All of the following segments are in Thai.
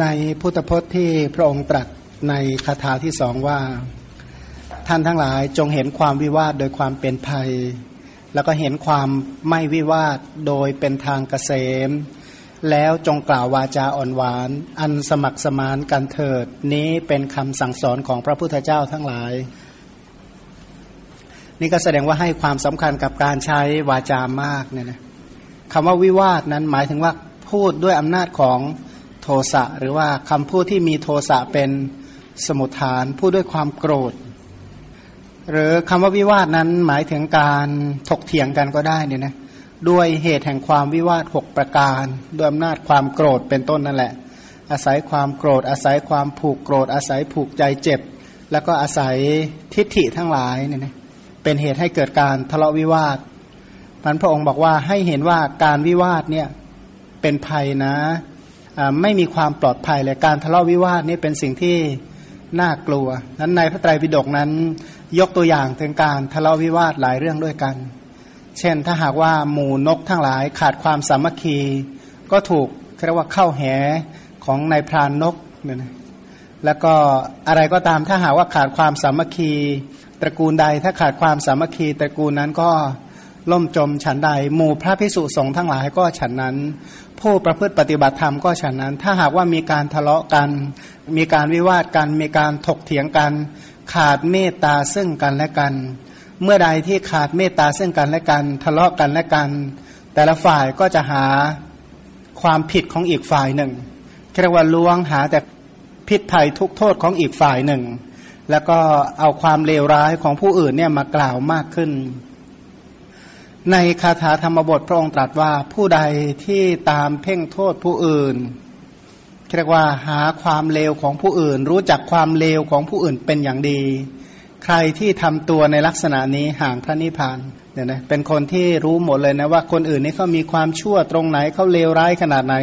ในพุทธพจน์ที่พระองค์ตรัสในคาถาที่สองว่า ท่านทั้งหลายจงเห็นความวิวาทโดยความเป็นภัย แล้วก็เห็นความไม่วิวาทโดยเป็นทางเกษม แล้วจงกล่าววาจาอ่อนหวาน อันสมัครสมานกันเถิด นี้เป็นคำสั่งสอนของพระพุทธเจ้าทั้งหลาย นี่ก็แสดงว่าให้ความสำคัญกับการใช้วาจามากเนี่ยนะคำว่าวิวาทนั้นหมายถึงว่าพูดด้วยอำนาจของ ทสะหรือว่าคำพูดที่มีโทสะเป็นสมุทฐานพูดด้วยความโกรธ หรือคำว่าวิวาทนั้นหมายถึงการถกเถียงกันก็ได้เนี่ยนะด้วยเหตุแห่งความวิวาทหกประการ ด้วยอำนาจความโกรธเป็นต้นนั่นแหละ อาศัยความโกรธ อาศัยความผูกโกรธ อาศัยผูกใจเจ็บ แล้วก็อาศัยทิฏฐิทั้งหลายเนี่ยนะเป็นเหตุให้เกิดการทะเลาะวิวาทพันพระองค์บอกว่าให้เห็นว่าการวิวาทเนี่ยเป็นภัยนะ ไม่มีความปลอดภัยเลยการทะเลาะวิวาทนี่เป็นสิ่งที่น่ากลัว นั้นในพระไตรปิฎกนั้น ยกตัวอย่างถึงการทะเลาะวิวาทหลายเรื่องด้วยกัน เช่นถ้าหากว่าหมู่นกทั้งหลายขาดความสามัคคี ก็ถูกเรียกว่าเข้าแหของนายพรานนกเนี่ยนะแล้วก็อะไรก็ตามถ้าหากว่าขาดความสามัคคี ตระกูลใดถ้าขาดความสามัคคี ตระกูลนั้นก็ล่มจมฉันใด หมู่พระพิสุสงฆ์ทั้งหลายก็ฉันนั้น ผู้ประพฤติปฏิบัติธรรมก็ฉะนั้น ถ้าหากว่ามีการทะเลาะกัน มีการวิวาทกัน มีการถกเถียงกัน ขาดเมตตาซึ่งกันและกัน เมื่อใดที่ขาดเมตตาซึ่งกันและกัน ทะเลาะกันและกัน แต่ละฝ่ายก็จะหาความผิดของอีกฝ่ายหนึ่งเรียกว่าล้วงหาแต่พิษภัยทุกโทษของอีกฝ่ายหนึ่ง แล้วก็เอาความเลวร้ายของผู้อื่นเนี่ยมากล่าวมากขึ้น ในคาถาธรรมบทพระองค์ตรัสว่าผู้ใดที่ตามเพ่งโทษผู้อื่นเรียกว่าหาความเลวของผู้อื่น รู้จักความเลวของผู้อื่นเป็นอย่างดี ใครที่ทำตัวในลักษณะนี้ห่างพระนิพพานเนี่ยนะเป็นคนที่รู้หมดเลยนะว่าคนอื่นนี่เขามีความชั่วตรงไหนเขาเลวร้ายขนาดไหน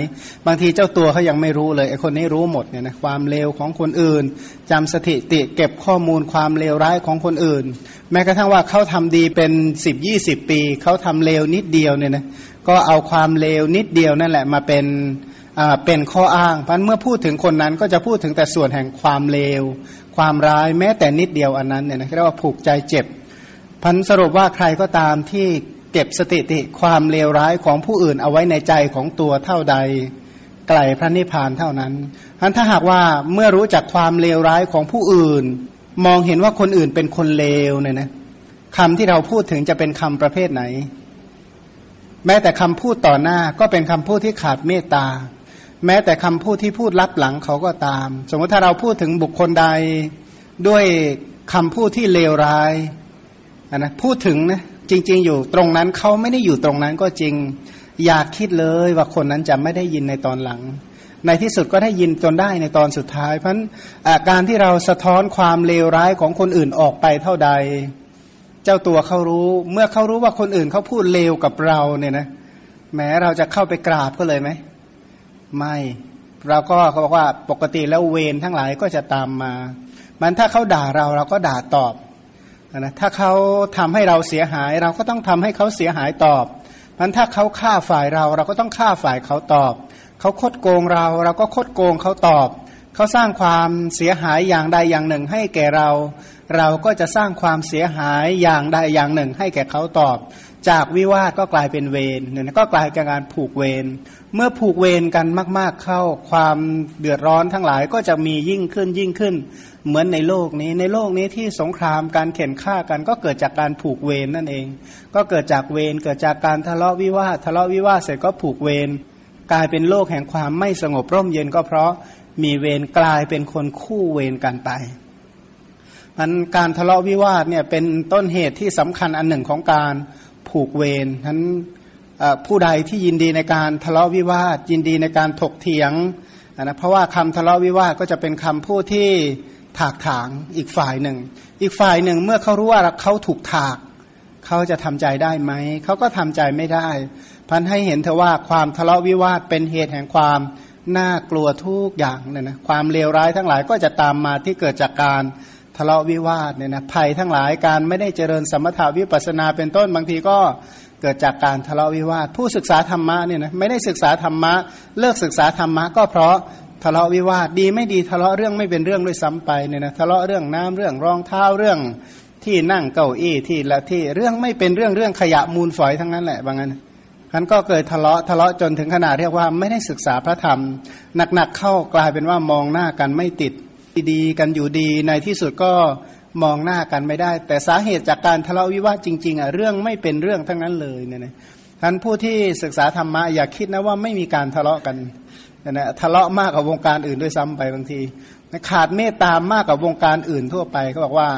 บางทีเจ้าตัวเขายังไม่รู้เลยไอ้คนนี้รู้หมดเนี่ยนะความเลวของคนอื่นจำสถิติเก็บข้อมูลความเลวร้ายของคนอื่น แม้กระทั่งว่าเขาทำดีเป็นสิบยี่สิบปีเขาทำเลวนิดเดียวเนี่ยนะก็เอาความเลวนิดเดียวนั่นแหละมาเป็นเป็นข้ออ้างเพราะเมื่อพูดถึงคนนั้นก็จะพูดถึงแต่ส่วนแห่งความเลว ความร้ายแม้แต่นิดเดียวอันนั้นเนี่ยนะเรียกว่าผูกใจเจ็บ พันสรุปว่าใครก็ตามที่เก็บสติติความเลวร้ายของผู้อื่นเอาไว้ในใจของตัวเท่าใด ไกลพระนิพพานเท่านั้นพันถ้าหากว่าเมื่อรู้จักความเลวร้ายของผู้อื่น มองเห็นว่าคนอื่นเป็นคนเลวเนี่ยนะคำที่เราพูดถึงจะเป็นคำประเภทไหน แม้แต่คำพูดต่อหน้าก็เป็นคำพูดที่ขาดเมตตา แม้แต่คำพูดที่พูดลับหลังเขาก็ตาม สมมติถ้าเราพูดถึงบุคคลใดด้วยคำพูดที่เลวร้าย นะพูดถึงนะจริง ๆ อยู่ตรงนั้นเขาไม่ได้อยู่ตรงนั้นก็จริง อยากคิดเลยว่าคนนั้นจะไม่ได้ยินในตอนหลัง ในที่สุดก็ได้ยินจนได้ในตอนสุดท้าย เพราะอาการที่เราสะท้อนความเลวร้ายของคนอื่นออกไปเท่าใด เจ้าตัวเขารู้ เมื่อเขารู้ว่าคนอื่นเขาพูดเลวกับเราเนี่ยนะแม้เราจะเข้าไปกราบก็เลยไหมไม่เราก็เขาบอกว่าปกติแล้วเวรทั้งหลายก็จะตามมา มันถ้าเขาด่าเราเราก็ด่าตอบ นะถ้าเขาทำให้เราเสียหาย เราก็ต้องทำให้เขาเสียหายตอบมันถ้าเขาฆ่าฝ่ายเรา เราก็ต้องฆ่าฝ่ายเขาตอบ เขาคดโกงเรา เราก็คดโกงเขาตอบ เขาสร้างความเสียหายอย่างใดอย่างหนึ่งให้แก่เรา เราก็จะสร้างความเสียหายอย่างใดอย่างหนึ่งให้แก่เขาตอบ จากวิวาทก็กลายเป็นเวรเนี่ยก็กลายเป็นการผูกเวรเมื่อผูกเวรกันมาก ๆเข้าความเดือดร้อนทั้งหลายก็จะมียิ่งขึ้นยิ่งขึ้น เหมือนในโลกนี้ ในโลกนี้ที่สงครามการเข็นฆ่ากัน ก็เกิดจากการผูกเวรนั่นเอง ก็เกิดจากเวรเกิดจากการทะเลาะวิวาททะเลาะวิวาทเสร็จก็ผูกเวรกลายเป็นโลกแห่งความไม่สงบร่มเย็นก็เพราะมีเวรกลายเป็นคนคู่เวรกันไปมันการทะเลาะวิวาทเนี่ยเป็นต้นเหตุที่สำคัญอันหนึ่งของการ ผูกเวรทั้นผู้ใดที่ยินดีในการทะเลาะวิวาท ยินดีในการถกเถียงนะเพราะว่าคำทะเลาะวิวาทก็จะเป็นคำพูดที่ถากถางอีกฝ่ายหนึ่ง อีกฝ่ายหนึ่งเมื่อเขารู้ว่าเขาถูกถากเขาจะทำใจได้ไหมเขาก็ทำใจไม่ได้ พันให้เห็นเถอว่าความทะเลาะวิวาทเป็นเหตุแห่งความน่ากลัวทุกอย่างเนี่ยนะความเลวร้ายทั้งหลายก็จะตามมาที่เกิดจากการ ทะเลาะวิวาทเนี่ยนะภัยทั้งหลายการไม่ได้เจริญสมถาวิปัสนาเป็นต้นบางทีก็เกิดจากการทะเลาะวิวาท ผู้ศึกษาธรรมะเนี่ยนะไม่ได้ศึกษาธรรมะ เลิกศึกษาธรรมะก็เพราะทะเลาะวิวาทดีไม่ดีทะเลาะเรื่องไม่เป็นเรื่องด้วยซ้ำไปเนี่ยนะทะเลาะเรื่องน้ำเรื่องรองเท้าเรื่องที่นั่งเก้าอี้ที่ละที่เรื่องไม่เป็นเรื่องเรื่องขยะมูลฝอยทั้งนั้นแหละบางอันท่านก็เกิดทะเลาะทะเลาะจนถึงขนาดเรียกว่าไม่ได้ศึกษาพระธรรมหนักๆเข้ากลายเป็นว่ามองหน้ากันไม่ติด ดีกันอยู่ดี ในที่สุดก็มองหน้ากันไม่ได้ แต่สาเหตุจากการทะเลาะวิวาทจริง ๆอะเรื่องไม่เป็นเรื่องทั้งนั้นเลยเนี่ยนะท่านผู้ที่ศึกษาธรรมะอย่าคิดนะว่าไม่มีการทะเลาะกันนะทะเลาะมากกว่าวงการอื่นด้วยซ้ำไปบางทีขาดเมตตามากกว่าวงการอื่นทั่วไปเขาบอกว่า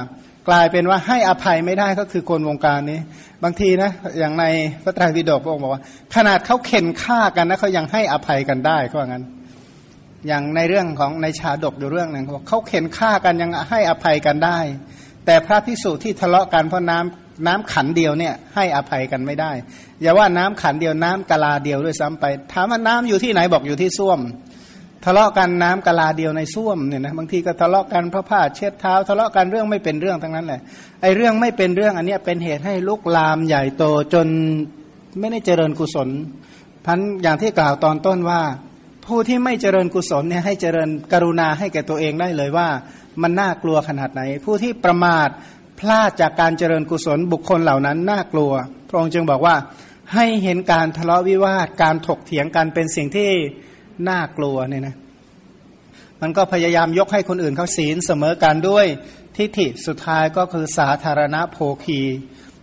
กลายเป็นว่าให้อภัยไม่ได้ก็คือคนวงการนี้ บางทีนะอย่างในพระไตรปิฎกพระองค์บอกว่า ขนาดเขาเข็นฆ่ากันนะเขายังให้อภัยกันได้เขาว่างั้น อย่างในเรื่องของในชาดกอยู่เรื่องหนึ่งเขาบอกเขาเข็นฆ่ากันยังให้อภัยกันได้ แต่พระพิสุที่ทะเลาะกันเพราะน้ำน้ำขันเดียวเนี่ยให้อภัยกันไม่ได้ อย่าว่าน้ำขันเดียวน้ำกะลาเดียวด้วยซ้ำไป ถามว่าน้ำอยู่ที่ไหนบอกอยู่ที่ส้วม ทะเลาะกันน้ำกะลาเดียวในส้วมเนี่ยนะบางทีก็ทะเลาะกันเพราะผ้าเช็ดเท้า ทะเลาะกันเรื่องไม่เป็นเรื่องทั้งนั้นแหละไอ้เรื่องไม่เป็นเรื่องอันนี้เป็นเหตุให้ลุกลามใหญ่โตจนไม่ได้เจริญกุศลพันอย่างที่กล่าวตอนต้นว่า ผู้ที่ไม่เจริญกุศลเนี่ยให้เจริญกรุณาให้แก่ตัวเองได้เลยว่า มันน่ากลัวขนาดไหน ผู้ที่ประมาทพลาดจากการเจริญกุศลบุคคลเหล่านั้นน่ากลัว พระองค์จึงบอกว่าให้เห็นการทะเลาะวิวาทการถกเถียงกันเป็นสิ่งที่น่ากลัวเนี่ยนะมันก็พยายามยกให้คนอื่นเขาศีลเสมอกันด้วยทิฏฐิสุดท้ายก็คือสาธารณโภคี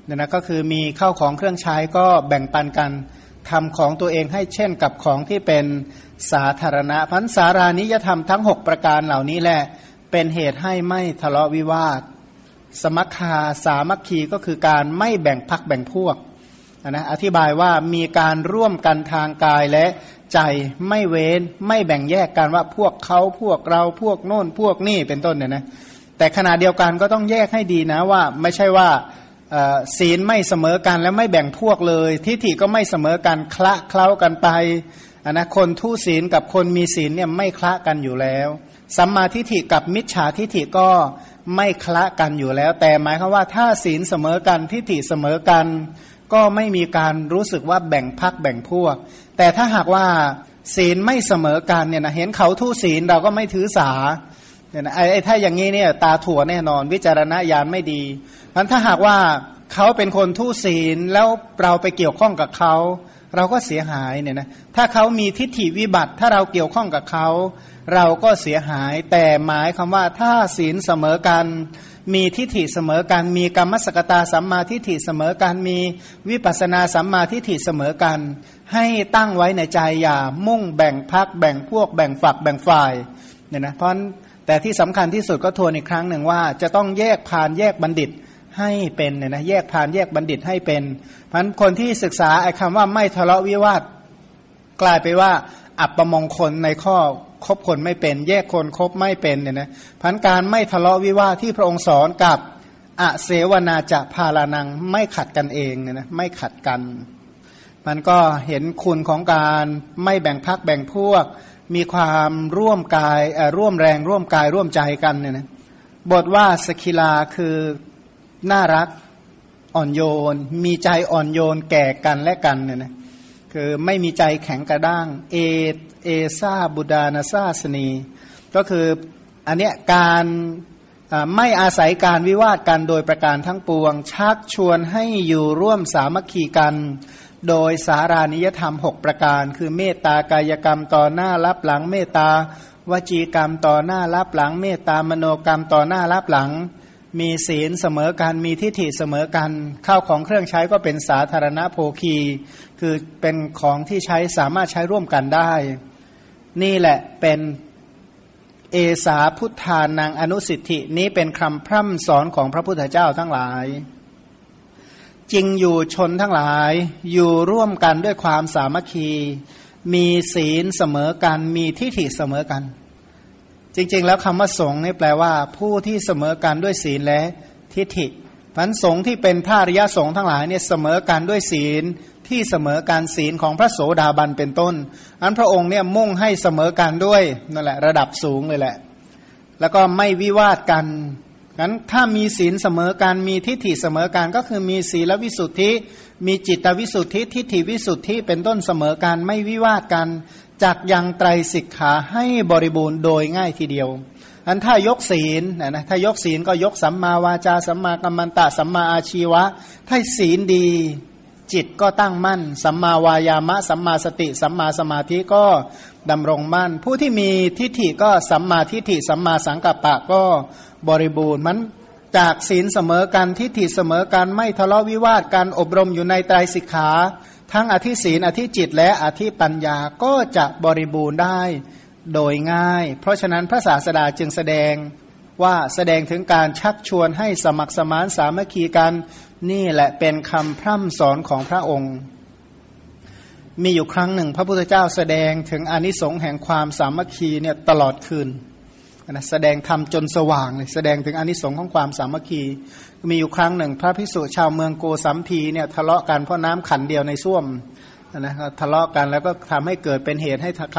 เนี่ยนะก็คือมีข้าวของเครื่องใช้ก็แบ่งปันกันทำของตัวเองให้เช่นกับของที่เป็น สาธารณะพันสารานิยธรรมทั้ง 6 ประการเหล่านี้แหละเป็นเหตุให้ไม่ทะเลาะวิวาท สมัคคาสามัคคีก็คือการไม่แบ่งพักแบ่งพวกนะอธิบายว่ามีการร่วมกันทางกายและใจไม่เว้นไม่แบ่งแยกกันว่าพวกเขาพวกเราพวกโน่นพวกนี่เป็นต้นเนี่ยนะแต่ขณะเดียวกันก็ต้องแยกให้ดีนะว่าไม่ใช่ว่าศีลไม่เสมอกันแล้วไม่แบ่งพวกเลย ทิฏฐิก็ไม่เสมอกันคละเคล้ากันไป อันนะคนทุศีลกับคนมีศีลเนี่ยไม่คละกันอยู่แล้วสัมมาทิฏฐิกับมิจฉาทิฏฐิก็ไม่คละกันอยู่แล้ว แต่หมายความว่าถ้าศีลเสมอกันทิฏฐิเสมอกัน ก็ไม่มีการรู้สึกว่าแบ่งพักแบ่งพวก แต่ถ้าหากว่าศีลไม่เสมอกันเนี่ยนะเห็นเขาทุศีลเราก็ไม่ถือสาเนี่ยนะไอ้ถ้าอย่างนี้เนี่ยตาถั่วแน่นอนวิจารณญาณไม่ดีเพราะถ้าหากว่าเขาเป็นคนทุศีลแล้วเราไปเกี่ยวข้องกับเขา เราก็เสียหายเนี่ยนะถ้าเขามีทิฏฐิวิบัติ ถ้าเราเกี่ยวข้องกับเขา เราก็เสียหาย แต่หมายคำว่าถ้าศีลเสมอกัน มีทิฏฐิเสมอกัน มีกรรมสกตาสัมมาทิฏฐิเสมอกัน มีวิปัสนาสัมมาทิฏฐิเสมอกัน ให้ตั้งไว้ในใจอย่ามุ่งแบ่งพักแบ่งพวก แบ่งฝักแบ่งฝ่ายเนี่ยนะเพราะแต่ที่สำคัญที่สุดก็ทวนอีกครั้งหนึ่งว่า จะต้องแยกผ่านแยกบัณฑิต ให้เป็นเนี่ยนะแยกผ่านแยกบัณฑิตให้เป็นพันคนที่ศึกษาไอ้คำว่าไม่ทะเลาะวิวาทกลายไปว่า อับประมงคลในข้อคบคนไม่เป็น แยกคนคบไม่เป็นเนี่ยนะพันการไม่ทะเลาะวิวาทที่พระองค์สอนกับอะเสวนาจะพาลานังไม่ขัดกันเองเนี่ยนะไม่ขัดกัน มันก็เห็นคุณของการไม่แบ่งพักแบ่งพวก มีความร่วมกายร่วมแรงร่วมกายร่วมใจกันเนี่ยนะบทว่าสกิลาคือ น่ารักอ่อนโยน มีใจอ่อนโยนแก่กันและกันเนี่ยนะคือไม่มีใจแข็งกระด้าง เอเอซาบุดานาซาสนี ก็คืออันเนี้ยการไม่อาศัยการวิวาทกันโดยประการทั้งปวง ชักชวนให้อยู่ร่วมสามัคคีกัน โดยสารานิยธรรม 6 ประการ คือเมตตากายกรรมต่อหน้ารับหลัง เมตตาวจีกรรมต่อหน้ารับหลัง เมตตามโนกรรมต่อหน้ารับหลัง มีศีลเสมอกัน มีทิฏฐิเสมอกัน ข้าวของเครื่องใช้ก็เป็นสาธารณโภคี คือเป็นของที่ใช้สามารถใช้ร่วมกันได้ นี่แหละเป็นเอสาพุทธานังอนุสิทธิ นี้เป็นคำพร่ำสอนของพระพุทธเจ้าทั้งหลาย จริงอยู่ชนทั้งหลาย อยู่ร่วมกันด้วยความสามัคคี มีศีลเสมอกัน มีทิฏฐิเสมอกัน จริง ๆ แล้วคำว่าสงฆ์นี่แปลว่า ผู้ที่เสมอกันด้วยศีลและทิฏฐิพันสงฆ์ที่เป็นพระอริยสงฆ์ทั้งหลายเนี่ยเสมอกันด้วยศีลที่เสมอการศีลของพระโสดาบันเป็นต้น อันพระองค์เนี่ยมุ่งให้เสมอกันด้วยนั่นแหละระดับสูงเลยแหละ แล้วก็ไม่วิวาทกันงั้นถ้ามีศีลเสมอการมีทิฏฐิเสมอการก็คือมีศีลวิสุทธิ มีจิตวิสุทธิทิฏฐิวิสุทธิเป็นต้นเสมอการไม่วิวาทกัน จากยังไตรสิกขาให้บริบูรณ์โดยง่ายทีเดียวอันถ้ายกศีลนะนะถ้ายกศีลก็ยกสัมมาวาจาสัมมากัมมันตะสัมมาอาชีวะ ถ้าศีลดี จิตก็ตั้งมั่น สัมมาวายามะ สัมมาสติ สัมมาสมาธิก็ดำรงมั่น ผู้ที่มีทิฏฐิก็สัมมาทิฏฐิสัมมาสังกัปปะก็บริบูรณ์มันจากศีลเสมอกันทิฏฐิเสมอกันไม่ทะเลาะวิวาทการอบรมอยู่ในไตรสิกขา ทั้งอธิศีลอธิจิตและอธิปัญญาก็จะบริบูรณ์ได้โดยง่าย เพราะฉะนั้นพระศาสดาจึงแสดงว่าแสดงถึงการชักชวนให้สมัครสมานสามัคคีกัน นี่แหละเป็นคำพร่ำสอนของพระองค์ มีอยู่ครั้งหนึ่ง พระพุทธเจ้าแสดงถึงอนิสงส์แห่งความสามัคคีเนี่ยตลอดคืนนะแสดงธรรมจนสว่างเลยแสดงถึงอนิสงส์ของความสามัคคี มีอยู่ครั้งหนึ่ง พระพิสุชาวเมืองโกสัมพีเนี่ยทะเลาะกันเพราะน้ำขันเดียวในส้วมนะทะเลาะกันแล้วก็ทำให้เกิดเป็นเหตุให้ค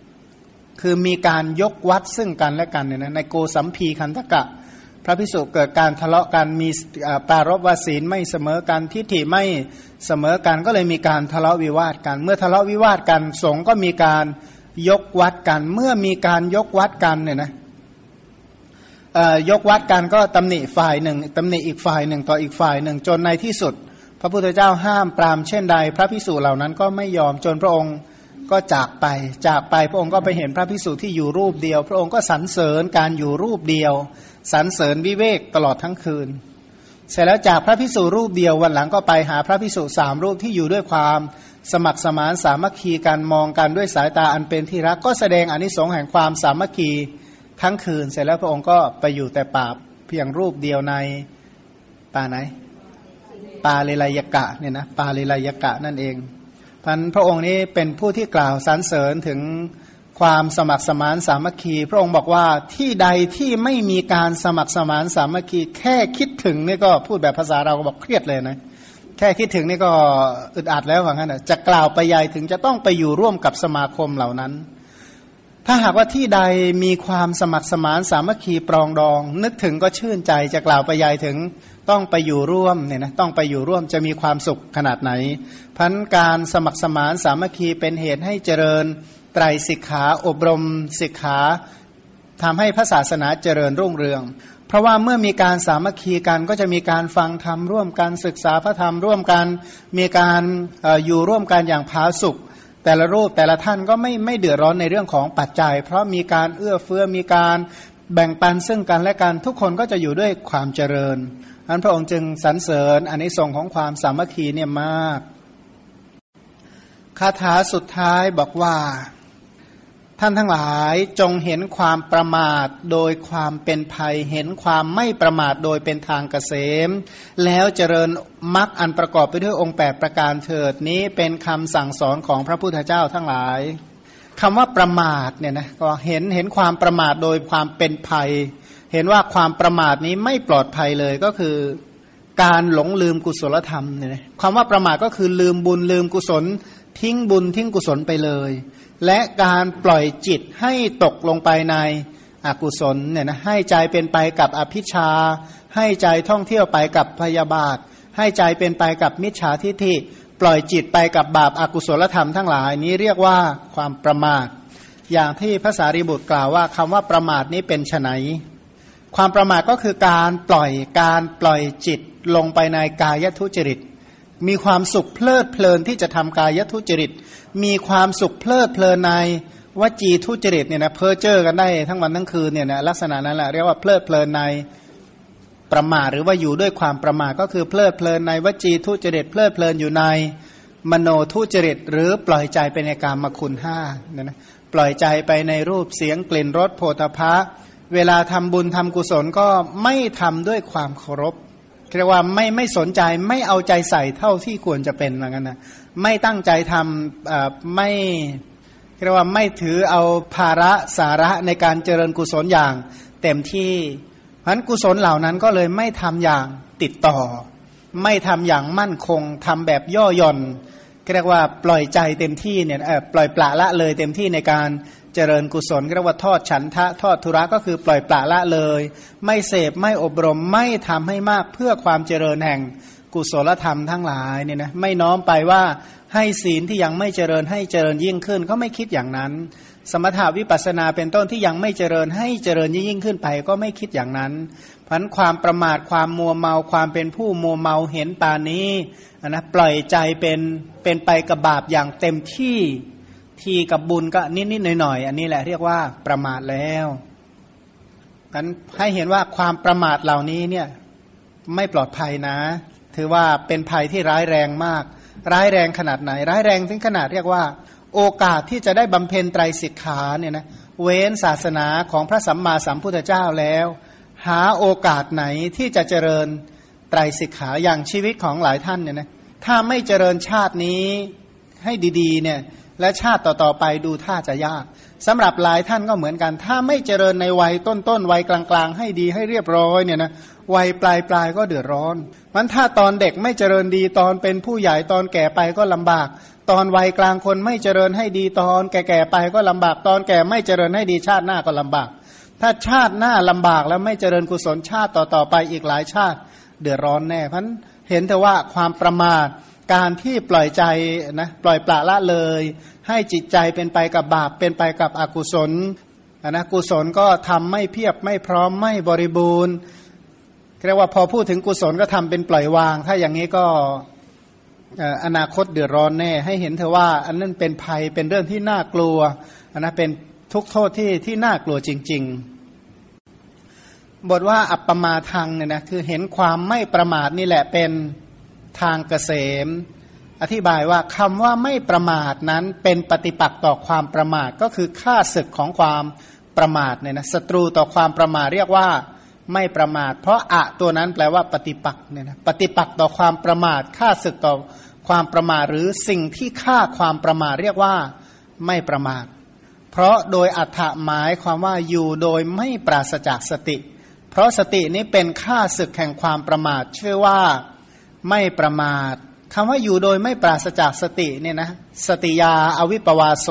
ำคือมีการยกวัดซึ่งกันและกันเนี่ยนะในโกสัมพีคันธกะ พระพิสุเกิดการทะเลาะกันมีปารบวาศีลไม่เสมอกันทิฏฐิไม่เสมอกันก็เลยมีการทะเลาะวิวาทกัน เมื่อทะเลาะวิวาทกันสงก็มีการยกวัดกัน เมื่อมีการยกวัดกันเนี่ยนะ ยกวัดกันก็ตำหนิฝ่ายหนึ่งตำหนิอีกฝ่ายหนึ่งต่ออีกฝ่ายหนึ่งจนในที่สุด พระพุทธเจ้าห้ามปรามเช่นใด พระพิสุเหล่านั้นก็ไม่ยอมจนพระองค์ก็จากไป จากไปพระองค์ก็ไปเห็นพระพิสุที่อยู่รูปเดียว พระองค์ก็สรรเสริญการอยู่รูปเดียวสรรเสริญวิเวกตลอดทั้งคืน เสร็จแล้วจากพระพิสุรูปเดียววันหลังก็ไปหาพระพิสุสามรูปที่อยู่ด้วยความสมัครสมานสามัคคีกันมองกันด้วยสายตาอันเป็นที่รักก็แสดงอนิสงส์แห่งความสามัคคี ทั้งคืนเสร็จแล้วพระองค์ก็ไปอยู่แต่ป่าเพียงรูปเดียวในป่าไหนป่าเลไลยกะเนี่ยนะป่าเลไลยกะนั่นเองพันพระองค์นี้เป็นผู้ที่กล่าวสรรเสริญถึงความสมัครสมานสามัคคี พระองค์บอกว่าที่ใดที่ไม่มีการสมัครสมานสามัคคี แค่คิดถึงนี่ก็พูดแบบภาษาเราก็บอกเครียดเลยนะแค่คิดถึงนี่ก็อึดอัดแล้วว่างั้นจะกล่าวไปใหญ่ถึงจะต้องไปอยู่ร่วมกับสมาคมเหล่านั้น ถ้าหากว่าที่ใดมีความสมัครสมานสามัคคีปรองดอง นึกถึงก็ชื่นใจจะกล่าวไปใหญ่ถึงต้องไปอยู่ร่วมเนี่ยนะต้องไปอยู่ร่วมจะมีความสุขขนาดไหนพันการสมัครสมานสามัคคีเป็นเหตุให้เจริญไตรสิกขาอบรมสิกขาทำให้พระศาสนาเจริญรุ่งเรือง เพราะว่าเมื่อมีการสามัคคีกันก็จะมีการฟังธรรมร่วมกันศึกษาพระธรรมร่วมกัน มีการออยู่ร่วมกันอย่างผาสุก แต่ละรูปแต่ละท่านก็ไม่ไม่เดือดร้อนในเรื่องของปัจจัย เพราะมีการเอื้อเฟื้อมีการแบ่งปันซึ่งกันและกันทุกคนก็จะอยู่ด้วยความเจริญอันพระองค์จึงสรรเสริญอันนี้ส่งของความสามัคคีเนี่ยมากคาถาสุดท้ายบอกว่า ท่านทั้งหลายจงเห็นความประมาทโดยความเป็นภัย เห็นความไม่ประมาทโดยเป็นทางเกษม แล้วเจริญมรรคอันประกอบไปด้วยองค์แปดประการเถิดนี้เป็นคำสั่งสอนของพระพุทธเจ้าทั้งหลายคำว่าประมาทเนี่ยนะก็เห็นเห็นความประมาทโดยความเป็นภัย เห็นว่าความประมาทนี้ไม่ปลอดภัยเลยก็คือการหลงลืมกุศลธรรมเนี่ยคำว่าประมาทก็คือลืมบุญลืมกุศล ทิ้งบุญทิ้งกุศลไปเลย และการปล่อยจิตให้ตกลงไปในอกุศลเนี่ยนะให้ใจเป็นไปกับอภิชา ให้ใจท่องเที่ยวไปกับพยาบาท ให้ใจเป็นไปกับมิจฉาทิฏฐิปล่อยจิตไปกับบาปอากุศลธรรมทั้งหลายนี้เรียกว่าความประมาท อย่างที่ภาษารีบุตรกล่าวว่าคำว่าประมาทนี้เป็นไนความประมาทก็คือการปล่อยการปล่อยจิตลงไปในกายทุจริต มีความสุขเพลิดเพลินที่จะทำกายทุจริต มีความสุขเพลิดเพลินในวจีทุจริตเนี่ยนะเพ้อเจอกันได้ทั้งวันทั้งคืนเนี่ยนะลักษณะนั้นแหละเรียกว่าเพลิดเพลินในประมาทหรือว่าอยู่ด้วยความประมาทก็คือเพลิดเพลินในวจีทุจริตเพลิดเพลินอยู่ในมโนทุจริต หรือปล่อยใจไปในการมคุณห้าเนี่ยนะปล่อยใจไปในรูปเสียงกลิ่นรสโผฏฐะเวลาทำบุญทำกุศลก็ไม่ทำด้วยความเคารพ เรียกว่าไม่ไม่สนใจไม่เอาใจใส่เท่าที่ควรจะเป็นเหมือนกันนะไม่ตั้งใจทำไม่เรียกว่าไม่ถือเอาภาระสาระในการเจริญกุศลอย่าง เต็มที่เพราะกุศลเหล่านั้นก็เลยไม่ทำอย่างติดต่อ ไม่ทำอย่างมั่นคงทำแบบย่อหย่อน เรียกว่าปล่อยใจเต็มที่เนี่ยปล่อยปละละเลยเต็มที่ในการเจริญกุศลเรียกว่าทอดฉันทะทอดทุระก็คือปล่อยปละละเลย ไม่เสพไม่อบรมไม่ทำให้มากเพื่อความเจริญแห่งกุศลธรรมทั้งหลายเนี่ยนะไม่น้อมไปว่าให้ศีลที่ยังไม่เจริญให้เจริญยิ่งขึ้น ก็ไม่คิดอย่างนั้น สมถาวิปัสนาเป็นต้นที่ยังไม่เจริญให้เจริญยิ่งขึ้นไปก็ไม่คิดอย่างนั้นพันความประมาทความมัวเมาความเป็นผู้มัวเมาเห็นปานี้นะปล่อยใจเป็นเป็นไปกับบาปอย่างเต็มที่ทีกับบุญก็นิดๆหน่อยๆอันนี้แหละเรียกว่าประมาทแล้วกันให้เห็นว่าความประมาทเหล่านี้เนี่ยไม่ปลอดภัยนะ ถือว่าเป็นภัยที่ร้ายแรงมาก ร้ายแรงขนาดไหน ร้ายแรงถึงขนาดเรียกว่า โอกาสที่จะได้บำเพ็ญไตรสิกขาเนี่ยนะเว้นศาสนาของพระสัมมาสัมพุทธเจ้าแล้ว หาโอกาสไหนที่จะเจริญไตรสิกขาอย่างชีวิตของหลายท่านเนี่ยนะถ้าไม่เจริญชาตินี้ให้ดีๆเนี่ยและชาติต่อๆไปดูท่าจะยากสำหรับหลายท่านก็เหมือนกัน ถ้าไม่เจริญในวัยต้นๆวัยกลางๆ ให้ดีให้เรียบร้อยเนี่ยนะ วัยปลายปลายก็เดือดร้อนมันถ้าตอนเด็กไม่เจริญดีตอนเป็นผู้ใหญ่ตอนแก่ไปก็ลำบาก ตอนวัยกลางคนไม่เจริญให้ดีตอนแก่ๆไปก็ลำบาก ตอนแก่ไม่เจริญให้ดีชาติหน้าก็ลำบาก ถ้าชาติหน้าลำบากแล้วไม่เจริญกุศลชาติต่อๆไปอีกหลายชาติ เดือดร้อนแน่เพราะเห็นแต่ว่าความประมาทการที่ปล่อยใจนะปล่อยปละละเลย ให้จิตใจเป็นไปกับบาปเป็นไปกับอกุศลนะกุศลก็ทำไม่เพียบไม่พร้อมไม่บริบูรณ์ เรียกว่าพอพูดถึงกุศลก็ทำเป็นปล่อยวาง ถ้าอย่างนี้ก็อนาคตเดือดร้อนแน่ ให้เห็นเถอว่า อันนั้นเป็นภัยเป็นเรื่องที่น่ากลัวอันนะเป็นทุกโทษที่ที่น่ากลัวจริง ๆ บทว่าอัปปมาทางเนี่ยนะคือเห็นความไม่ประมาทนี่แหละเป็นทางเกษม อธิบายว่าคำว่าไม่ประมาทนั้นเป็นปฏิปักษ์ต่อความประมาทก็คือค่าศึกของความประมาทเนี่ยนะศัตรูต่อความประมาทเรียกว่า ไม่ประมาท เพราะอะตัวนั้นแปลว่าปฏิปักษ์เนี่ยนะปฏิปักษ์ต่อความประมาทค่าศึกต่อความประมาทหรือสิ่งที่ฆ่าความประมาทเรียกว่าไม่ประมาท เพราะโดยอัฏหมายความว่าอยู่โดยไม่ปราศจากสติ เพราะสตินี้เป็นค่าศึกแห่งความประมาทชื่อว่าไม่ประมาทคำว่าอยู่โดยไม่ปราศจากสติเนี่ยนะสติยาอวิปวาโส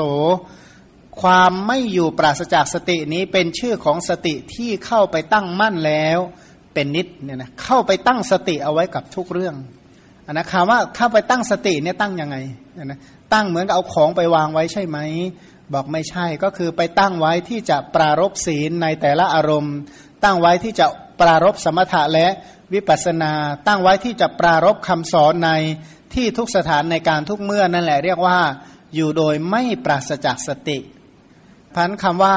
ความไม่อยู่ปราศจากสตินี้เป็นชื่อของสติที่เข้าไปตั้งมั่นแล้ว เป็นนิดเนี่ยนะเข้าไปตั้งสติเอาไว้กับทุกเรื่องอันนะคำว่าเข้าไปตั้งสติเนี่ยตั้งยังไงนะตั้งเหมือนกับเอาของไปวางไว้ใช่ไหมบอกไม่ใช่ก็คือไปตั้งไว้ที่จะปรารบศีลในแต่ละอารมณ์ ตั้งไว้ที่จะปรารบสมถะและวิปัสนา ตั้งไว้ที่จะปรารบคำสอนในที่ทุกสถานในการทุกเมื่อนั่นแหละเรียกว่า อยู่โดยไม่ปราศจากสติ พันคำว่า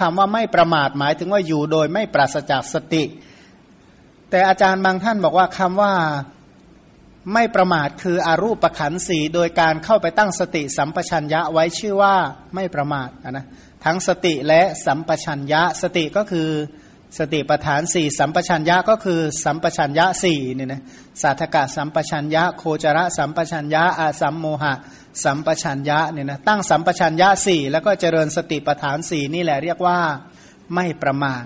คำว่าไม่ประมาทหมายถึงว่าอยู่โดยไม่ปราศจากสติ แต่อาจารย์บางท่านบอกว่าคำว่าไม่ประมาทคืออารูปประขันสีโดยการเข้าไปตั้งสติสัมปชัญญะไว้ชื่อว่าไม่ประมาทนะทั้งสติและสัมปชัญญะสติก็คือ สติปฐานสี่สัมปชัญญะก็คือสัมปชัญญะสี่เนี่ยนะสาธกะสัมปชัญญะโคจระสัมปชัญญะอาสัมโมหะ สัมปชัญญะเนี่ยนะตั้งสัมปชัญญะสี่แล้วก็เจริญสติปฐานสี่นี่แหละเรียกว่าไม่ประมาท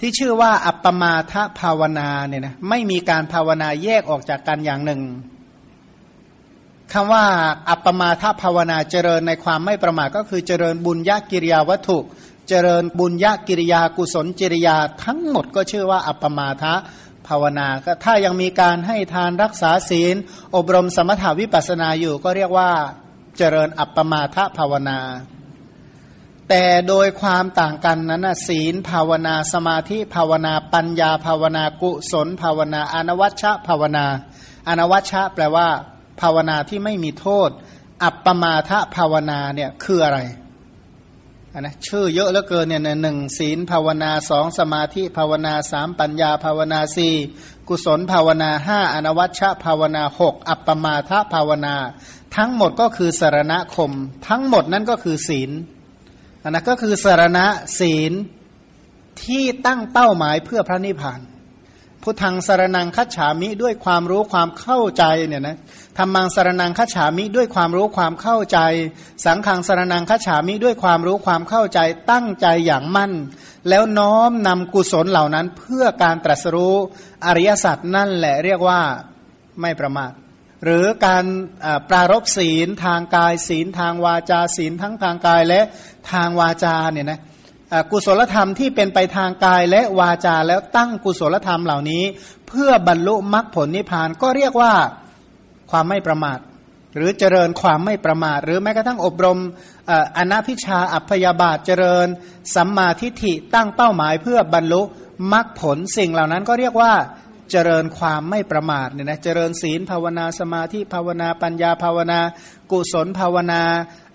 ที่ชื่อว่าอัปปมาทภาวนาเนี่ยนะไม่มีการภาวนาแยกออกจากกันอย่างหนึ่งคำว่าอัปปมาทภาวนาเจริญในความไม่ประมาทก็คือเจริญบุญญากิริยาวัตถุ เจริญบุญญากิริยากุศลจริยาทั้งหมดก็ชื่อว่าอัปปมาทะภาวนาก็ถ้ายังมีการให้ทานรักษาศีล อบรมสมถาวิปัสนาอยู่ก็เรียกว่าเจริญอัปปมาทะภาวนา แต่โดยความต่างกันนั้นนะศีลภาวนาสมาธิภาวนาปัญญาภาวนากุศลภาวนาอนวัชชะภาวนาอนวัชชะแปลว่า ภาวนาที่ไม่มีโทษ อัปปมาทะภาวนาเนี่ยคืออะไร นนะชื่อเยอะเหลือเกินเนี่ยหนึ่งศีลภาวนาสองสมาธิภาวนาสามปัญญาภาวนาสี่กุศลภาวนาห้าอนวัชชภาวนาหกอัปปมาทะภาวนา ทั้งหมดก็คือสารณคม ทั้งหมดนั้นก็คือศีลอันนั้นก็คือสารณะศีลที่ตั้งเป้าหมายเพื่อพระนิพพาน พุทธังสารนังคัจฉามิด้วยความรู้ความเข้าใจเนี่ยนะธรรมังสารนังคัจฉามิด้วยความรู้ความเข้าใจ สังขังสารนังคัจฉามิด้วยความรู้ความเข้าใจตั้งใจอย่างมั่น แล้วน้อมนำกุศลเหล่านั้นเพื่อการตรัสรู้อริยสัจนั่นแหละเรียกว่าไม่ประมาทหรือการปรารบศีลทางกายศีลทางวาจาศีลทั้งทางกายและทางวาจาเนี่ยนะ กุศลธรรมที่เป็นไปทางกายและวาจาแล้วตั้งกุศลธรรมเหล่านี้ เพื่อบรรลุมรรคผลนิพพานก็เรียกว่าความไม่ประมาท หรือเจริญความไม่ประมาท หรือแม้กระทั่งอบรมอนาพิชาอัพยาบาทเจริญ สัมมาทิฏฐิตั้งเป้าหมายเพื่อบรรลุมรรคผลสิ่งเหล่านั้นก็เรียกว่า เจริญความไม่ประมาทเนี่ยนะเจริญศีลภาวนาสมาธิภาวนาปัญญาภาวนา กุศลภาวนา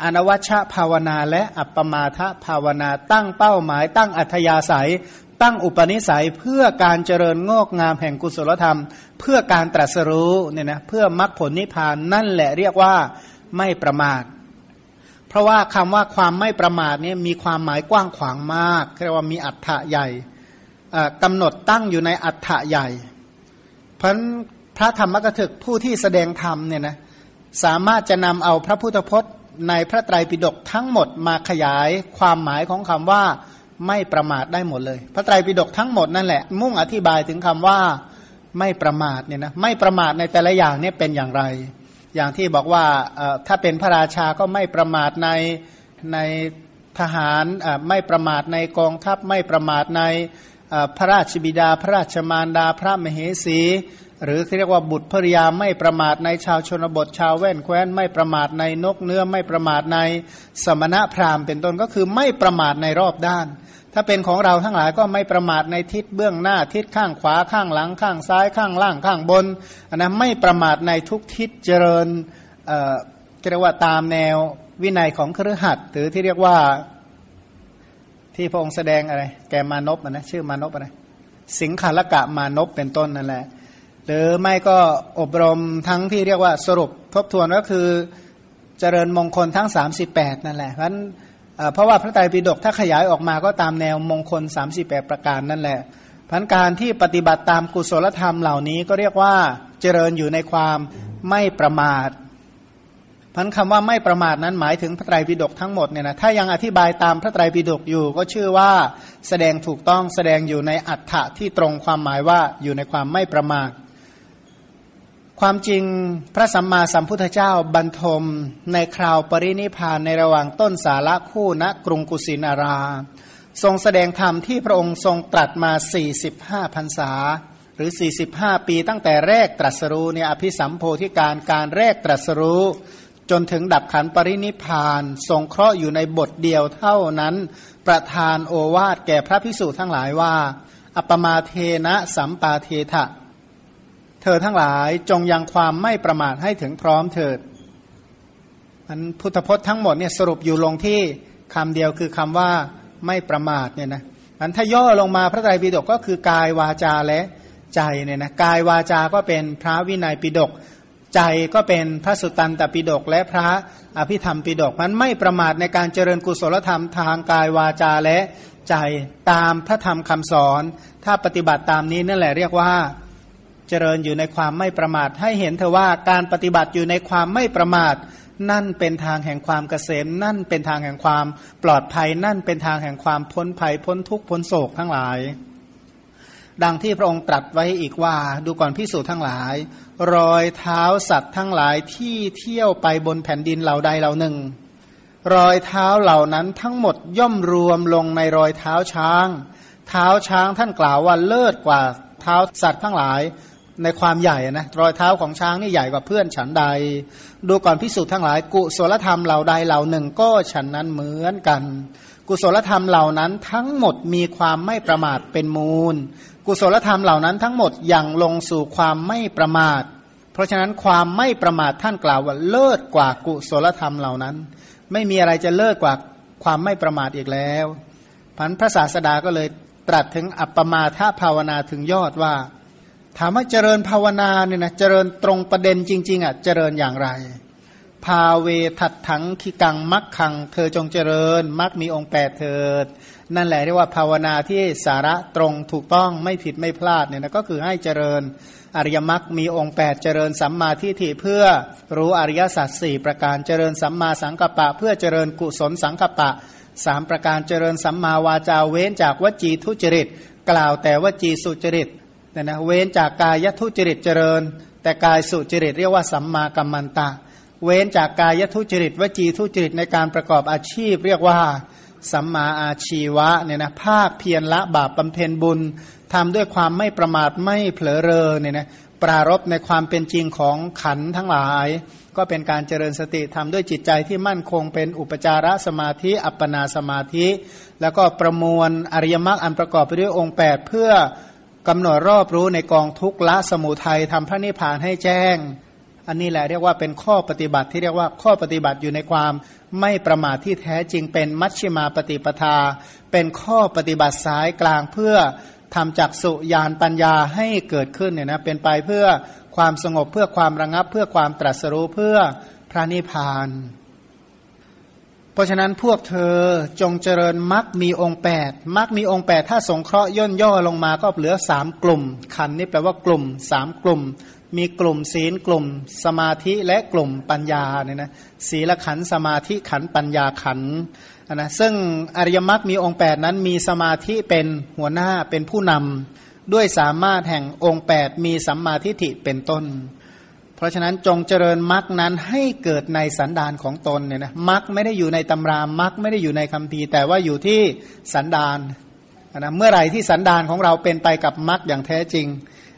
อนวัชชะภาวนา และอัปปมาทภาวนา ตั้งเป้าหมาย ตั้งอัธยาศัย ตั้งอุปนิสัยเพื่อการเจริญงอกงามแห่งกุศลธรรม เพื่อการตรัสรู้เนี่ยนะเพื่อมรรคผลนิพพานนั่นแหละเรียกว่าไม่ประมาทเพราะว่าคำว่าความไม่ประมาทเนี่ยมีความหมายกว้างขวางมากเรียกว่ามีอัฏฐะใหญ่กำหนดตั้งอยู่ในอัฏฐะใหญ่ พราะพระธรรมกถึกผู้ที่แสดงธรรมเนี่ยนะสามารถจะนำเอาพระพุทธพจน์ในพระไตรปิฎกทั้งหมดมาขยายความหมายของคำว่าไม่ประมาทได้หมดเลย พระไตรปิฎกทั้งหมดนั่นแหละ มุ่งอธิบายถึงคำว่าไม่ประมาทเนี่ยนะไม่ประมาทในแต่ละอย่างเนี่ยเป็นอย่างไร อย่างที่บอกว่าถ้าเป็นพระราชาก็ไม่ประมาทในในทหารไม่ประมาทในกองทัพไม่ประมาทใน พระราชบิดาพระราชมารดาพระมเหสี หรือที่เรียกว่าบุตรภริยาไม่ประมาทในชาวชนบทชาวแว่นแคว้น ไม่ประมาทในนกเนื้อไม่ประมาทในสมณะพราหมณ์เป็นต้นก็คือไม่ประมาทในรอบด้าน ถ้าเป็นของเราทั้งหลายก็ไม่ประมาทในทิศเบื้องหน้าทิศข้างขวาข้างหลังข้างซ้ายข้างล่างข้างบนนนะไม่ประมาทในทุกทิศเจริญเอ่อเรียกว่าตามแนววินัยของครือขัดหรือที่เรียกว่า ที่พระองค์แสดงอะไร แกมานพนะชื่อมานพอะไรสิงคาลกะมานพเป็นต้นนั่นแหละ หรือไม่ก็อบรมทั้งที่เรียกว่าสรุปทบทวนก็คือเจริญมงคลทั้ง 38 นั่นแหละเพราะเพราะว่าพระไตรปิฎกถ้าขยายออกมาก็ตามแนวมงคล 38 ประการนั่นแหละพันการที่ปฏิบัติตามกุศลธรรมเหล่านี้ก็เรียกว่าเจริญอยู่ในความไม่ประมาท พันคำว่าไม่ประมาทนั้นหมายถึงพระไตรปิฎกทั้งหมดเนี่ยนะถ้ายังอธิบายตามพระไตรปิฎกอยู่ ก็ชื่อว่าแสดงถูกต้องแสดงอยู่ในอัฏฐะที่ตรงความหมายว่าอยู่ในความไม่ประมาทความจริงพระสัมมาสัมพุทธเจ้าบรรทมในคราวปรินิพานในระหว่างต้นสาระคู่ณกรุงกุสินารา ทรงแสดงธรรมที่พระองค์ทรงตรัสมา 45พรรษา หรือ 45 ปีตั้งแต่แรกตรัสรู้เนี่ยอภิสัมโพธิการการแรกตรัสรู้ จนถึงดับขันปรินิพานทรงเคราะห์อยู่ในบทเดียวเท่านั้น ประทานโอวาทแก่พระพิสุทั้งหลายว่า อัปมาเทนะสัมปาเทถะเธอทั้งหลายจงยังความไม่ประมาทให้ถึงพร้อมเถิดอันพุทธพจน์ทั้งหมดเนี่ยสรุปอยู่ลงที่คำเดียวคือคำว่าไม่ประมาทเนี่ยนะอันถ้าย่อลงมาพระไตรปิฎกก็คือกายวาจาและใจเนี่ยนะกายวาจาก็เป็นพระวินัยปิฎก ใจก็เป็นพระสุตตันตปิฎกและพระอภิธรรมปิฎกมันไม่ประมาทในการเจริญกุศลธรรมทางกายวาจาและใจตามพระธรรมคำสอน ถ้าปฏิบัติตามนี้นั่นแหละเรียกว่าเจริญอยู่ในความไม่ประมาท ให้เห็นเถอะว่าการปฏิบัติอยู่ในความไม่ประมาท นั่นเป็นทางแห่งความเกษม นั่นเป็นทางแห่งความปลอดภัย นั่นเป็นทางแห่งความพ้นภัยพ้นทุกข์พ้นโศกทั้งหลาย ดังที่พระองค์ตรัสไว้อีกว่า ดูก่อนพิสูจน์ทั้งหลาย รอยเท้าสัตว์ทั้งหลายที่เที่ยวไปบนแผ่นดินเหล่าใดเหล่าหนึ่ง รอยเท้าเหล่านั้นทั้งหมดย่อมรวมลงในรอยเท้าช้าง เท้าช้างท่านกล่าวว่าเลิศกว่าเท้าสัตว์ทั้งหลายในความใหญ่นะรอยเท้าของช้างนี่ใหญ่กว่าเพื่อนฉันใด ดูก่อนพิสูจน์ทั้งหลาย กุศลธรรมเหล่าใดเหล่าหนึ่งก็ฉันนั้นเหมือนกัน กุกุศลธรรมเหล่านั้นทั้งหมดมีความไม่ประมาทเป็นมูล กุศลธรรมเหล่านั้นทั้งหมดยังลงสู่ความไม่ประมาท เพราะฉะนั้นความไม่ประมาทท่านกล่าวว่าเลิศกว่ากุศลธรรมเหล่านั้น ไม่มีอะไรจะเลิศกว่าความไม่ประมาทอีกแล้วพันพระศาสดาก็เลยตรัสถึงอัปปมาทภาวนาถึงยอดว่า ถามว่าเจริญภาวนาเนี่ยนะเจริญตรงประเด็นจริง ๆอะเจริญอย่างไร พาเวทัดถังขีกังมักขัง เธอจงเจริญมักมีองค์แปดเถิด นั่นแหละเรียกว่าภาวนาที่สาระตรงถูกต้องไม่ผิดไม่พลาดเนี่ยนะก็คือให้เจริญอริยมรรคมีองค์แปดเจริญสัมมาทิฏฐิเพื่อรู้อริยสัจสี่ประการเจริญสัมมาสังกัปปะ เพื่อเจริญกุศลสังกัปปะสามประการเจริญสัมมาวาจาเว้นจากวจีทุจริต กล่าวแต่วจีสุจริตเนี่ยนะเว้นจากกายทุจริตเจริญ แต่กายสุจริตเรียกว่าสัมมากัมมันตะ เว้นจากกายทุจริตวจีทุจริตในการประกอบอาชีพ เรียกว่าสัมมาอาชีวะเนี่ยนะภาคเพียรละบาปบำเพ็ญบุญทำด้วยความไม่ประมาทไม่เผลอเรอเนี่ยนะปรารบในความเป็นจริงของขันทั้งหลาย ก็เป็นการเจริญสติทำด้วยจิตใจที่มั่นคงเป็นอุปจารสมาธิอัปปนาสมาธิ แล้วก็ประมวลอริยมรรคอันประกอบไปด้วยองค์ 8 เพื่อกำหนดรอบรู้ในกองทุกขละสมุทัยทำพระนิพพานให้แจ้ง อันนี้แหละเรียกว่าเป็นข้อปฏิบัติที่เรียกว่าข้อปฏิบัติอยู่ในความไม่ประมาทที่แท้จริงเป็นมัชฌิมาปฏิปทา เป็นข้อปฏิบัติสายกลางเพื่อทำจักสุยานปัญญาให้เกิดขึ้นเนี่ยนะเป็นไปเพื่อความสงบเพื่อความระงับเพื่อความตรัสรู้เพื่อพระนิพพาน ราะฉะนั้นพวกเธอจงเจริญมรรคมีองค์แปดมรรคมีองค์แปดถ้าสงเคราะห์ย่นย่อลงมาก็เหลือสามกลุ่ม ขันนี่แปลว่ากลุ่มสามกลุ่ม มีกลุ่มศีลกลุ่ม สมาธิและกลุ่มปัญญาเนี่ยนะศีลขันสมาธิขันปัญญาขันนะซึ่งอริยมรรคมีองค์8นั้นมีสมาธิเป็นหัวหน้าเป็นผู้นำด้วยสามารถแห่งองค์8มีสัมมาทิฏฐิเป็นต้น ราะฉะนั้นจงเจริญมรรคนั้นให้เกิดในสันดานของตนเนี่ยนะมรรคไม่ได้อยู่ในตำรามรรคไม่ได้อยู่ในคำพีแต่ว่าอยู่ที่สันดานนะเมื่อไหร่ที่สันดานของเราเป็นไปกับมรรคอย่างแท้จริง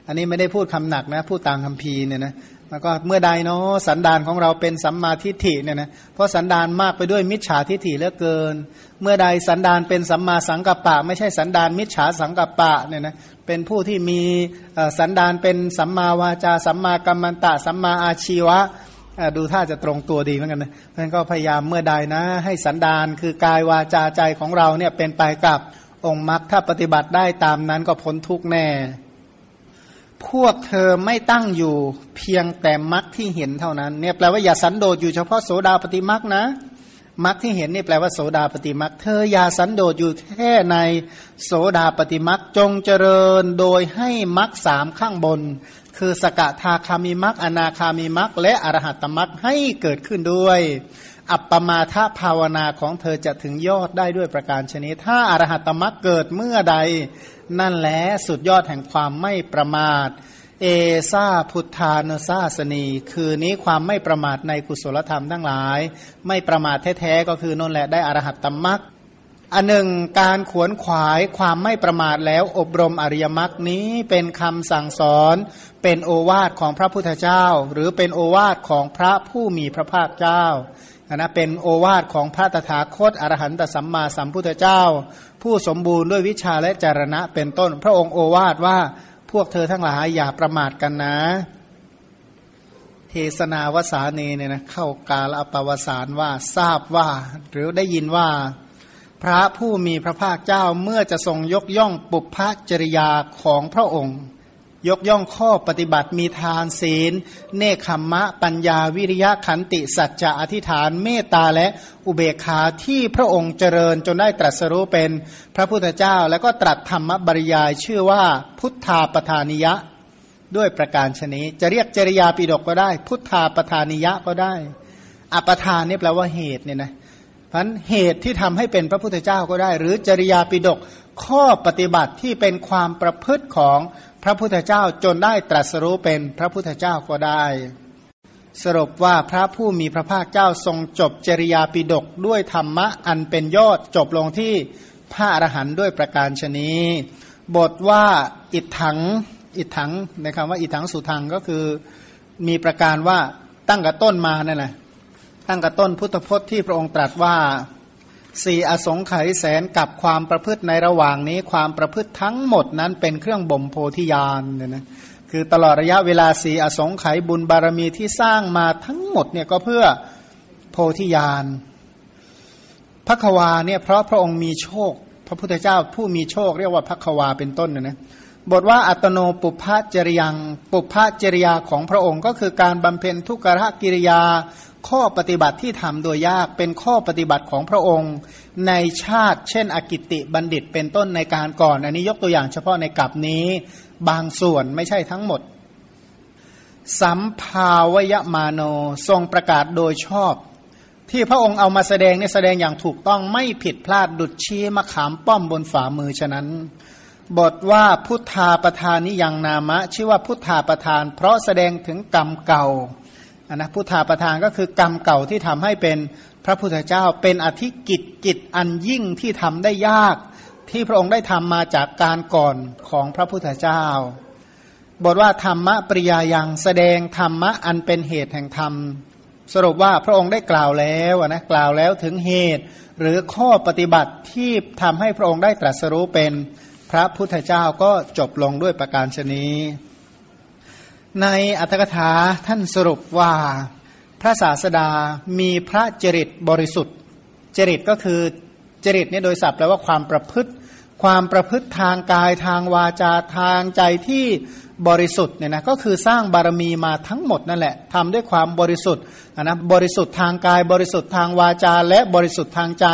อันนี้ไม่ได้พูดคำหนักนะพูดตามคำพีเนี่ยนะแล้วก็เมื่อใดเนาะสันดานของเราเป็นสัมมาทิฏฐิเนี่ยนะเพราะสันดานมากไปด้วยมิจฉาทิฏฐิเหลือเกิน เมื่อใดสันดานเป็นสัมมาสังกัปปะ ไม่ใช่สันดานมิจฉาสังกัปปะเนี่ยนะ เป็นผู้ที่มีสันดานเป็นสัมมาวาจา สัมมากัมมันตะ สัมมาอาชีวะดูท่าจะตรงตัวดีเหมือนกันนะเพราะฉะนั้นก็พยายามเมื่อใดนะ ให้สันดานคือกายวาจาใจของเราเนี่ยเป็นไปกับองค์มรรคถ้าปฏิบัติได้ตามนั้นก็พ้นทุกแน่ พวกเธอไม่ตั้งอยู่เพียงแต่มรรคที่เห็นเท่านั้นเนี่ยแปลว่าอย่าสันโดษอยู่เฉพาะโสดาปฏิมรรคนะ มรรคที่เห็นนี่แปลว่าโสดาปฏิมรรคเธออย่าสันโดษอยู่แค่ในโสดาปฏิมรรคจงเจริญโดยให้มรรคสามข้างบน คือสกทาคามิมรรคอนาคามิมรรคและอรหัตตมรรคให้เกิดขึ้นด้วย อัปปมาทภาวนาของเธอจะถึงยอดได้ด้วยประการชนิดถ้าอรหัตตมรรคเกิดเมื่อใด นั่นแหละสุดยอดแห่งความไม่ประมาท เอซาพุทธานซาสนี คือนี้ความไม่ประมาทในกุศลธรรมทั้งหลาย ไม่ประมาทแท้ๆก็คือนั่นแหละได้อรหัตตมรักอันหนึ่งการขวนขวายความไม่ประมาทแล้วอบรมอริยมรรคนี้เป็นคำสั่งสอนเป็นโอวาทของพระพุทธเจ้า หรือเป็นโอวาทของพระผู้มีพระภาคเจ้านะเป็นโอวาทของพระตถาคตอรหันตสัมมาสัมพุทธเจ้า ผู้สมบูรณ์ด้วยวิชาและจารณะเป็นต้น พระองค์โอวาทว่า พวกเธอทั้งหลายอย่าประมาทกันนะ เทศนาวสานีเนี่ยนะเข้ากาลอปวสานว่าทราบว่า หรือได้ยินว่า พระผู้มีพระภาคเจ้าเมื่อจะทรงยกย่องปุพพจริยาของพระองค์ ยกย่องข้อปฏิบัติมีทานศีล เนคขมมะ ปัญญาวิริยะขันติสัจจะอธิษฐานเมตตาและอุเบกขาที่พระองค์เจริญจนได้ตรัสรู้เป็นพระพุทธเจ้า แล้วก็ตรัสธรรมบริยายชื่อว่าพุทธาปทานิยะ ด้วยประการชนิดจะเรียกจริยาปิดกก็ได้ พุทธาปทานิยะก็ได้อปทานนี่แปลว่าเหตุเนี่ยนะพันเหตุที่ทำให้เป็นพระพุทธเจ้าก็ได้ หรือจริยาปิดกข้อปฏิบัติที่เป็นความประพฤติของ พระพุทธเจ้าจนได้ตรัสรู้เป็นพระพุทธเจ้าก็ได้ สรุปว่าพระผู้มีพระภาคเจ้าทรงจบจริยาปิดกด้วยธรรมะอันเป็นยอดจบลงที่พระอรหันต์ด้วยประการชนีบทว่าอิทังอิทังในคำว่าอิทังสุทังก็คือมีประการว่าตั้งกับต้นมานั่นแหละตั้งกับต้นพุทธพจน์ที่พระองค์ตรัสว่า สี่อสงไขยแสนกับความประพฤติในระหว่างนี้ความประพฤติทั้งหมดนั้นเป็นเครื่องบ่มโพธิญาณเนี่ยนะคือตลอดระยะเวลาสี่อสงไขยบุญบารมีที่สร้างมาทั้งหมดเนี่ยก็เพื่อโพธิญาณพระควาเนี่ยเพราะพระองค์มีโชค พระพุทธเจ้าผู้มีโชคเรียกว่าพระควาเป็นต้นนะนะบทว่าอัตโนปุพพจริยังปุพพจริยาของพระองค์ก็คือการบำเพ็ญทุกขะกิริยา ข้อปฏิบัติที่ทำโดยยากเป็นข้อปฏิบัติของพระองค์ ในชาติ เช่น อกิติบัณฑิตเป็นต้นในการก่อน อันนี้ยกตัวอย่างเฉพาะในกลับนี้บางส่วนไม่ใช่ทั้งหมด สัมภาวยมาโนทรงประกาศโดยชอบ ที่พระองค์เอามาแสดงเนี่ยแสดงอย่างถูกต้องไม่ผิดพลาดดุดชี้มะขามป้อมบนฝ่ามือฉะนั้น บทว่าพุทธาประธานนิยังนามะ ชื่อว่าพุทธาประธาน เพราะแสดงถึงกรรมเก่า นะพุทธาประธานก็คือกรรมเก่าที่ทำให้เป็นพระพุทธเจ้าเป็นอธิกิจกิจอันยิ่งที่ทำได้ยาก ที่พระองค์ได้ทำมาจากการก่อนของพระพุทธเจ้า บทว่าธรรมะปริยายังแสดงธรรมะอันเป็นเหตุแห่งธรรม สรุปว่าพระองค์ได้กล่าวแล้วนะกล่าวแล้วถึงเหตุ หรือข้อปฏิบัติที่ทำให้พระองค์ได้ตรัสรู้เป็นพระพุทธเจ้าก็จบลงด้วยประการชนี้ ในอัตถกถาท่านสรุปว่าพระศาสดามีพระจริตบริสุทธิ์ จริตก็คือจริตเนี่ยโดยศัพท์แปลว่าความประพฤติ ความประพฤติทางกายทางวาจาทางใจที่บริสุทธิ์เนี่ยนะก็คือสร้างบารมีมาทั้งหมดนั่นแหละทำด้วยความบริสุทธิ์นะบริสุทธิ์ทางกาย บริสุทธิ์ทางวาจา และบริสุทธิ์ทางใจ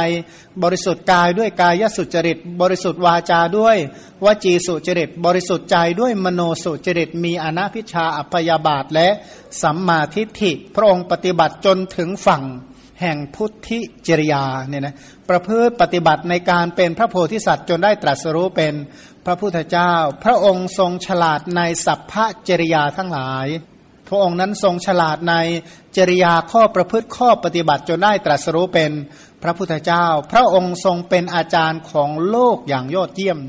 บริสุทธิ์กายด้วยกายสุจริต บริสุทธิ์วาจาด้วยวจีสุจริต บริสุทธิ์ใจด้วยมโนสุจริต มีอนาพิชาอัพยาบาทและสัมมาทิฏฐิ พระองค์ปฏิบัติจนถึงฝั่ง แห่งพุทธิจริยาเนี่ยนะประพฤติปฏิบัติในการเป็นพระโพธิสัตว์จนได้ตรัสรู้เป็นพระพุทธเจ้า พระองค์ทรงฉลาดในสัพพะจริยาทั้งหลาย พระองค์นั้นทรงฉลาดในจริยาข้อประพฤติข้อปฏิบัติจนได้ตรัสรู้เป็นพระพุทธเจ้า พระองค์ทรงเป็นอาจารย์ของโลกอย่างยอดเยี่ยม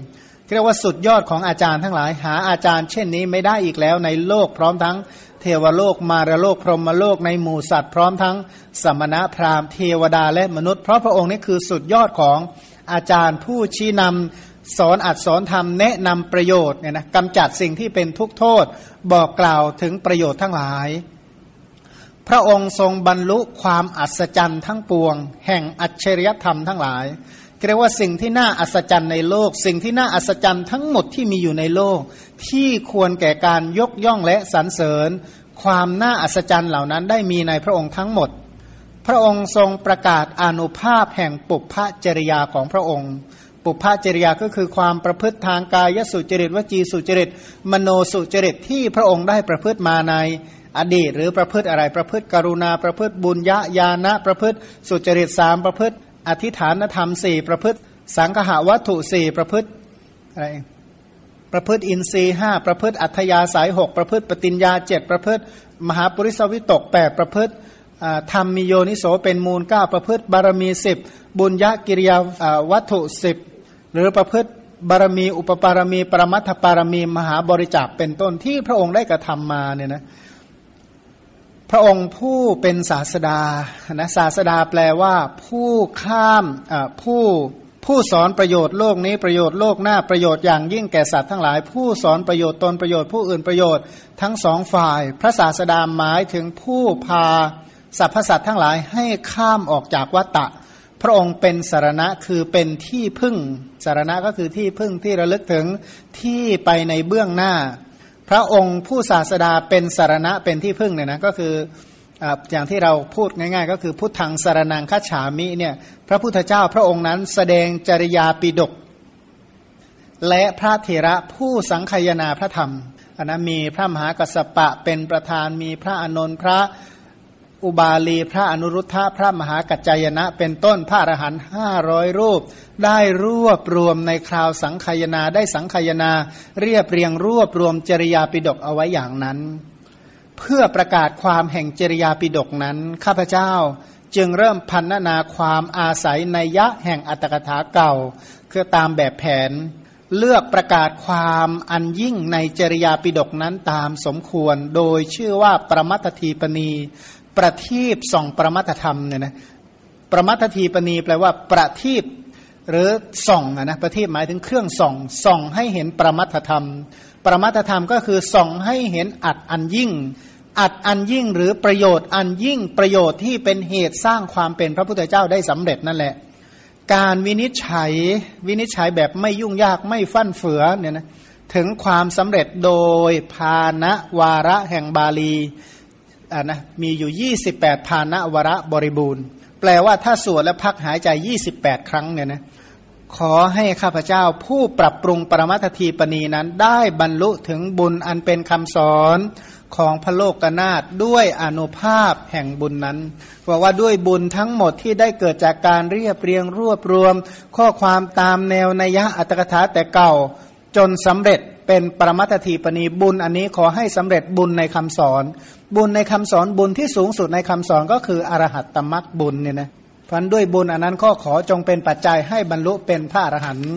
เรียกว่าสุดยอดของอาจารย์ทั้งหลาย หาอาจารย์เช่นนี้ไม่ได้อีกแล้วในโลกพร้อมทั้ง เทวโลกมารโลกพรหมโลกในหมู่สัตว์พร้อมทั้งสมณะพราหมณ์เทวดาและมนุษย์ เพราะพระองค์นี้คือสุดยอดของอาจารย์ผู้ชี้นำสอนอัดสอนธรรมแนะนำประโยชน์เนี่ยนะกำจัดสิ่งที่เป็นทุกโทษบอกกล่าวถึงประโยชน์ทั้งหลาย พระองค์ทรงบรรลุความอัศจรรย์ทั้งปวง แห่งอัจฉริยธรรมทั้งหลาย เรียกว่าสิ่งที่น่าอัศจรรย์ในโลก สิ่งที่น่าอัศจรรย์ทั้งหมดที่มีอยู่ในโลก ที่ควรแก่การยกย่องและสรรเสริญ ความน่าอัศจรรย์เหล่านั้นได้มีในพระองค์ทั้งหมด พระองค์ทรงประกาศอนุภาพแห่งปุพพจริยาของพระองค์ ปุพพจริยาก็คือความประพฤติทางกายสุจริตวจีสุจริต มโนสุจริตที่พระองค์ได้ประพฤติมาในอดีตหรือประพฤติอะไรประพฤติกรุณาประพฤติบุญญาญาณประพฤติสุจริตสามประพฤติ อธิฐานธรรมสี่ประพฤติ สังหาวัตถุสี่ประพฤติอะไรประพฤติอินทรีห้าประพฤติอัธยาสายหกประพฤติปฏิญญาเจ็ดประพฤติ มหาปริสวิตกแปดประพฤติธรรมมีโยนิโสเป็นมูลเก้าประพฤติบารมีสิบบุญญากิริยาวัตถุสิบหรือประพฤติบารมีอุปปารมี ปรมัตถปารมีมหาบริจาคเป็นต้นที่พระองค์ได้กระทำมาเนี่ยนะ พระองค์ผู้เป็นศาสดานะศาสดาแปลว่า ผู้ข้ามผู้ผู้สอนประโยชน์โลกนี้ประโยชน์โลกหน้าประโยชน์อย่างยิ่งแก่สัตว์ทั้งหลาย ผู้สอนประโยชน์ตนประโยชน์ผู้อื่นประโยชน์ทั้งสองฝ่าย พระศาสดาหมายถึงผู้พาสรรพสัตว์ทั้งหลายให้ข้ามออกจากวัฏฏะพระองค์เป็นสารณะคือเป็นที่พึ่งสารณะก็คือที่พึ่งที่ระลึกถึงที่ไปในเบื้องหน้า พระองค์ผู้ศาสดาเป็นสารณะเป็นที่พึ่งเนี่ยนะก็คืออย่างที่เราพูดง่าย ๆ ก็คือพุทธังสารนังคัจฉามิเนี่ยพระพุทธเจ้าพระองค์นั้นแสดงจริยาปิดก และพระเถระผู้สังคยนาพระธรรมอันนั้นมีพระมหากัสปะเป็นประธานมีพระอนนท์พระ อุบาลีพระอนุรุทธะพระมหากัจจายนะ เป็นต้นพระอรหันต์ห้าร้อยรูป ได้รวบรวมในคราวสังขยนาได้สังขยนา เรียบเรียงรวบรวมจริยาปิดกเอาไว้อย่างนั้น เพื่อประกาศความแห่งจริยาปิดกนั้น ข้าพเจ้าจึงเริ่มพันนาความอาศัยในยะแห่งอัตถกถาเก่า คือตามแบบแผน เลือกประกาศความอันยิ่งในจริยาปิดกนั้นตามสมควร โดยชื่อว่าประมัตทีปณี ประทีปส่องประมัตธรรมเนี่ยนะประมัตทีปณีแปลว่าประทีปหรือส่องนะประทีปหมายถึงเครื่องส่องส่องให้เห็นประมัตธรรม ประมัตธรรมก็คือส่องให้เห็นอัดอันยิ่ง อัดอันยิ่งหรือประโยชน์อันยิ่งประโยชน์ที่เป็นเหตุสร้างความเป็นพระพุทธเจ้าได้สำเร็จนั่นแหละ การวินิจฉัยวินิจฉัยแบบไม่ยุ่งยากไม่ฟั่นเฟือเนี่ยนะถึงความสำเร็จโดยภาณวาระแห่งบาลี อ่านะมีอยู่ 28ภาณวระบริบูรณ์ แปลว่าถ้าสวดและพักหายใจ 28 ครั้งเนี่ยนะขอให้ข้าพเจ้าผู้ปรับปรุงปรมัตทีปณีนั้นได้บรรลุถึงบุญอันเป็นคำสอนของพระโลกนาถด้วยอนุภาพแห่งบุญนั้นบอกว่าด้วยบุญทั้งหมดที่ได้เกิดจากการเรียบเรียงรวบรวม ข้อความตามแนวนัยยะอัตถกถาแต่เก่าจนสำเร็จ เป็นปรมัตถีปณีบุญอันนี้ขอให้สำเร็จบุญในคำสอน บุญในคำสอนบุญที่สูงสุดในคำสอนก็คืออรหัตตมรักบุญเนี่ยนะพันด้วยบุญอันนั้นก็ขอจงเป็นปัจจัยให้บรรลุเป็นพระอรหันต์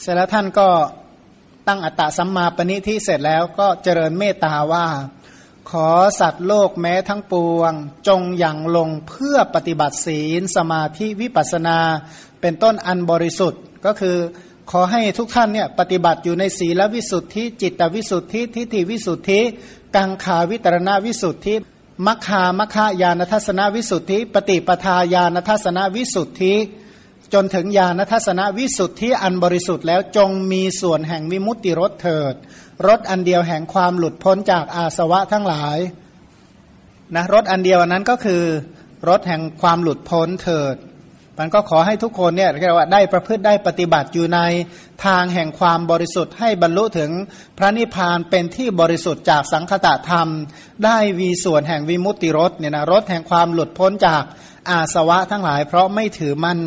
เสร็จแล้วท่านก็ตั้งอัตตสัมมาปณิที่เสร็จแล้วก็เจริญเมตตาว่า ขอสัตว์โลกแม้ทั้งปวง จงอย่างลงเพื่อปฏิบัติศีล สมาธิวิปัสนา เป็นต้นอันบริสุทธิ์ก็คือ ขอให้ทุกท่านเนี่ยปฏิบัติอยู่ในศีลวิสุทธิ จิตวิสุทธิทิฏฐิวิสุทธิ กังขาวิตรณวิสุทธิมัคคามัคคายานทัศนวิสุทธิ ปฏิปทาญาณทัศนวิสุทธิ จนถึงญาณทัศนวิสุทธิอันบริสุทธิ์แล้วจงมีส่วนแห่งวิมุตติรสเถิดรสอันเดียวแห่งความหลุดพ้นจากอาสวะทั้งหลายนะรสอันเดียวนั้นก็คือรสแห่งความหลุดพ้นเถิด มันก็ขอให้ทุกคนเนี่ยเรียกว่าได้ประพฤติได้ปฏิบัติอยู่ในทางแห่งความบริสุทธิ์ให้บรรลุถึงพระนิพพานเป็นที่บริสุทธิ์จากสังคตะธรรม ได้วีส่วนแห่งวิมุตติรสเนี่ยนะรสแห่งความหลุดพ้นจากอาสวะทั้งหลาย เพราะไม่ถือมั่น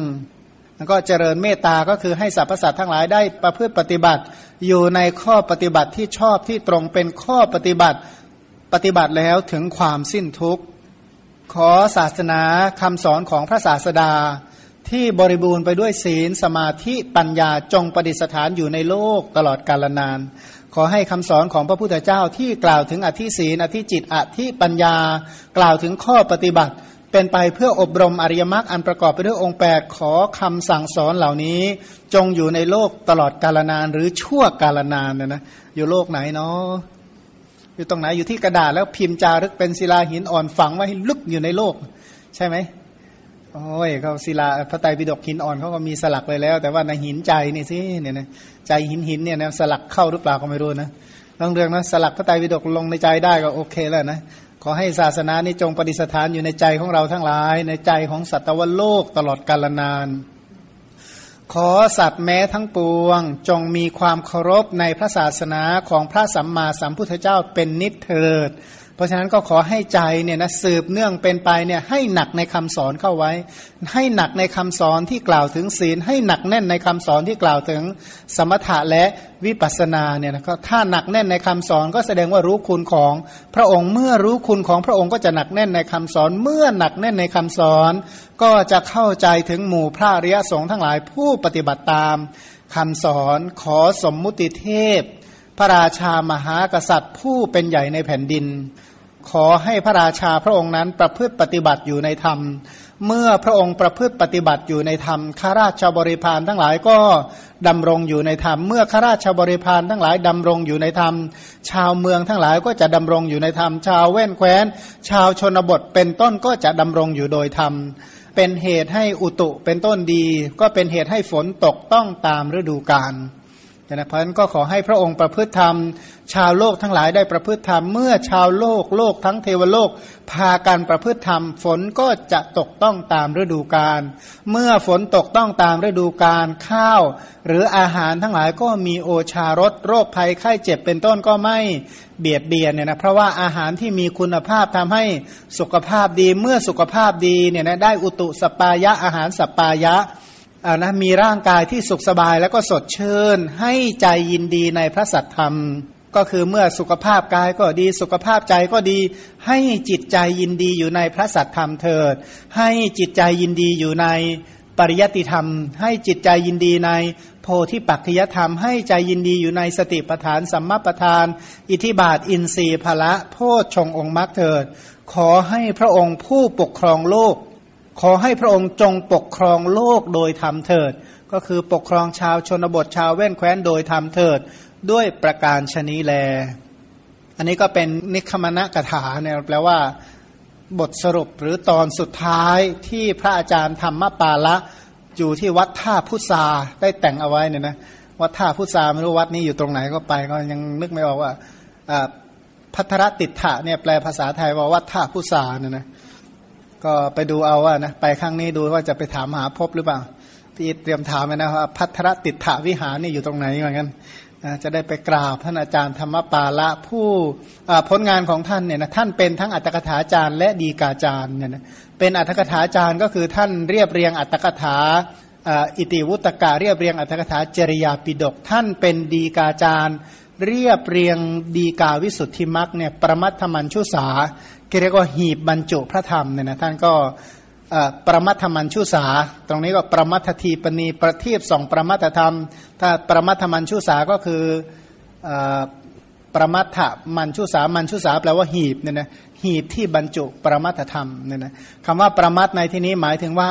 แล้วก็เจริญเมตตาก็คือให้สรรพสัตว์ทั้งหลายได้ประพฤติปฏิบัติ อยู่ในข้อปฏิบัติที่ชอบที่ตรงเป็นข้อปฏิบัติปฏิบัติแล้วถึงความสิ้นทุกข์ ขอศาสนาคำสอนของพระศาสดา ที่บริบูรณ์ไปด้วยศีลสมาธิปัญญาจงประดิษฐานอยู่ในโลกตลอดกาลนาน ขอให้คำสอนของพระพุทธเจ้าที่กล่าวถึงอธิศีลอธิจิตอธิปัญญา กล่าวถึงข้อปฏิบัติ เป็นไปเพื่ออบรมอริยมรรคอันประกอบไปด้วยองค์แปดขอคำสั่งสอนเหล่านี้ จงอยู่ในโลกตลอดกาลนานหรือชั่วกาลนานนะนะอยู่โลกไหนเนาะอยู่ตรงไหนอยู่ที่กระดาษแล้วพิมพ์จารึกเป็นศิลาหินอ่อนฝังไว้ให้ลึกอยู่ในโลก ใช่ไหม โอ้ยเขาศิลาพระไตรปิฎกหินอ่อนเขาก็มีสลักไปแล้ว แต่ว่าในหินใจนี่สิเนี่ยนะใจหินหินเนี่ยนะสลักเข้าหรือเปล่าก็ไม่รู้นะเรื่องเรื่องนะสลักพระไตรปิฎกลงในใจได้ก็โอเคแล้วนะขอให้ศาสนานี้จงปฏิสถานอยู่ในใจของเราทั้งหลาย ในใจของสัตวโลกตลอดกาลนาน ขอสัตว์แม้ทั้งปวง จงมีความเคารพในพระศาสนาของพระสัมมาสัมพุทธเจ้าเป็นนิเถิด เพราะฉะนั้นก็ขอให้ใจเนี่ยนะสืบเนื่องเป็นไปเนี่ยให้หนักในคำสอนเข้าไว้ ให้หนักในคำสอนที่กล่าวถึงศีล ให้หนักแน่นในคำสอนที่กล่าวถึงสมถะและวิปัสสนาเนี่ยนะก็ถ้าหนักแน่นในคำสอนก็แสดงว่ารู้คุณของพระองค์เมื่อรู้คุณของพระองค์ก็จะหนักแน่นในคำสอนเมื่อหนักแน่นในคำสอน ก็จะเข้าใจถึงหมู่พระอริยสงฆ์ทั้งหลายผู้ปฏิบัติตามคำสอนขอสมมุติเทพ พระราชามหากษัตริย์ผู้เป็นใหญ่ในแผ่นดิน ขอให้พระราชาพระองค์นั้นประพฤติปฏิบัติอยู่ในธรรม เมื่อพระองค์ประพฤติปฏิบัติอยู่ในธรรมข้าราชบริพารทั้งหลายก็ดำรงอยู่ในธรรม เมื่อข้าราชบริพารทั้งหลายดำรงอยู่ในธรรม ชาวเมืองทั้งหลายก็จะดำรงอยู่ในธรรม ชาวแว่นแคว้น ชาวชนบทเป็นต้นก็จะดำรงอยู่โดยธรรม เป็นเหตุให้อุตุเป็นต้นดี ก็เป็นเหตุให้ฝนตกต้องตามฤดูกาล นะเพราะนั้นก็ขอให้พระองค์ประพฤติธรรม ชาวโลกทั้งหลายได้ประพฤติธรรม เมื่อชาวโลกโลกทั้งเทวโลก พากันประพฤติธรรม ฝนก็จะตกต้องตามฤดูกาลเมื่อฝนตกต้องตามฤดูกาลข้าว หรืออาหารทั้งหลายก็มีโอชารสโรคภัยไข้เจ็บเป็นต้นก็ไม่เบียดเบียนเนี่ยนะเพราะว่าอาหารที่มีคุณภาพทำให้สุขภาพดีเมื่อสุขภาพดีเนี่ยนะได้อุตุสปายะอาหารสปายะ อ่านะมีร่างกายที่สุขสบายแล้วก็สดชื่นให้ใจยินดีในพระสัทธรรม ก็คือเมื่อสุขภาพกายก็ดีสุขภาพใจก็ดี ให้จิตใจยินดีอยู่ในพระสัทธรรมเถิด ให้จิตใจยินดีอยู่ในปริยติธรรม ให้จิตใจยินดีในโพธิปัจจยธรรม ให้ใจยินดีอยู่ในสติปัฏฐานสัมมาปัฏฐาน อิทิบาทอินทรีย์ภละโพชฌงองค์มรรคเถิด ขอให้พระองค์ผู้ปกครองโลก ขอให้พระองค์จงปกครองโลกโดยธรรมเถิด ก็คือปกครองชาวชนบทชาวแว่นแคว้นโดยธรรมเถิด ด้วยประการชนีแล อันนี้ก็เป็นนิคมณะกถาเนี่ยแปลว่าบทสรุปหรือตอนสุดท้ายที่พระอาจารย์ธรรมปาละอยู่ที่วัดท่าพุทราได้แต่งเอาไว้เนี่ยนะวัดท่าพุทราไม่รู้วัดนี้อยู่ตรงไหนก็ไปก็ยังนึกไม่ออกว่าพัทรติถะเนี่ยแปลภาษาไทยว่าวัดท่าพุทราเนี่ยนะ ก็ไปดูเอาว่านะไปครั้งนี้ดูว่าจะไปถามหาพบหรือเปล่าที่เตรียมถามนะว่าพัทรติถะวิหารนี่อยู่ตรงไหนเหมือนกันจะได้ไปกราบท่านอาจารย์ธรรมปาละผู้ผลงานของท่านเนี่ยนะท่านเป็นทั้งอัตถกถาจารย์และดีกาจารย์เนี่ยนะเป็นอัตถกถาจารย์ก็คือท่านเรียบเรียงอัตถกถาอิติวุตกะเรียบเรียงอัตถกถาจริยาปิดก ท่านเป็นดีกาจารย์ เรียบเรียงดีกาวิสุทธิมักเนี่ยประมัตถมัญชุสา เรียกว่าหีบบรรจุพระธรรมเนี่ยนะท่านก็ประมัตถมัญชุสา ตรงนี้ก็ประมัตทีปณีประทีปสองประมัตธรรม ถ้าประมัตถมัญชุสาก็คือประมัตถมัญชุสามัญชุสาแปลว่าหีบเนี่ยนะหีบที่บรรจุประมัตธรรมเนี่ยนะคำว่าประมัตในที่นี้หมายถึงว่า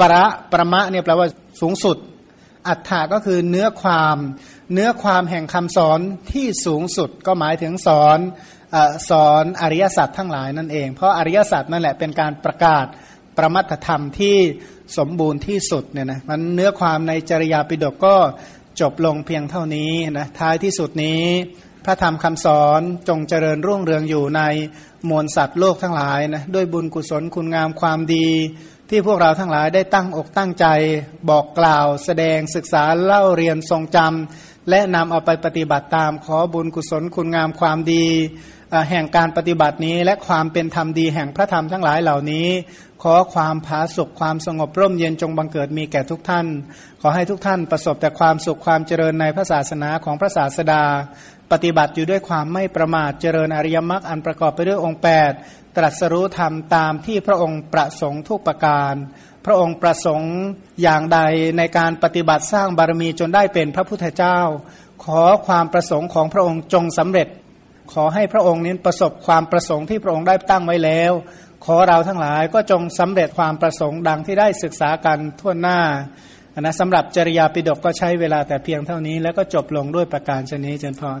ประประมะเนี่ยแปลว่าสูงสุด อัฏฐาก็คือเนื้อความ เนื้อความแห่งคำสอนที่สูงสุดก็หมายถึงสอน สอนอริยสัจทั้งหลายนั่นเอง เพราะอริยสัจนั่นแหละเป็นการประกาศประมัตธรรมที่สมบูรณ์ที่สุดเนี่ยนะมันเนื้อความในจริยาปิฎกก็จบลงเพียงเท่านี้นะท้ายที่สุดนี้ พระธรรมคำสอนจงเจริญรุ่งเรืองอยู่ในมวลสัตว์โลกทั้งหลายนะด้วยบุญกุศลคุณงามความดี ที่พวกเราทั้งหลายได้ตั้งอกตั้งใจบอกกล่าว แสดงศึกษาเล่าเรียนทรงจำและนำเอาไปปฏิบัติตามขอบุญกุศลคุณงามความดี แห่งการปฏิบัตินี้และความเป็นธรรมดีแห่งพระธรรมทั้งหลายเหล่านี้ ขอความผาสุขความสงบร่มเย็นจงบังเกิดมีแก่ทุกท่าน ขอให้ทุกท่านประสบแต่ความสุขความเจริญในพระศาสนาของพระศาสดา ปฏิบัติอยู่ด้วยความไม่ประมาทเจริญอริยมรรคอันประกอบไปด้วยองค์ 8 ตรัสรู้ธรรมตามที่พระองค์ประสงค์ทุกประการ พระองค์ประสงค์อย่างใดในการปฏิบัติสร้างบารมีจนได้เป็นพระพุทธเจ้า ขอความประสงค์ของพระองค์จงสำเร็จ ขอให้พระองค์นี้ประสบความประสงค์ที่พระองค์ได้ตั้งไว้แล้ว ขอเราทั้งหลายก็จงสำเร็จความประสงค์ดังที่ได้ศึกษากันทั่วหน้านะสำหรับจริยาปิฎกก็ใช้เวลาแต่เพียงเท่านี้ แล้วก็จบลงด้วยประการชนี้เจนพร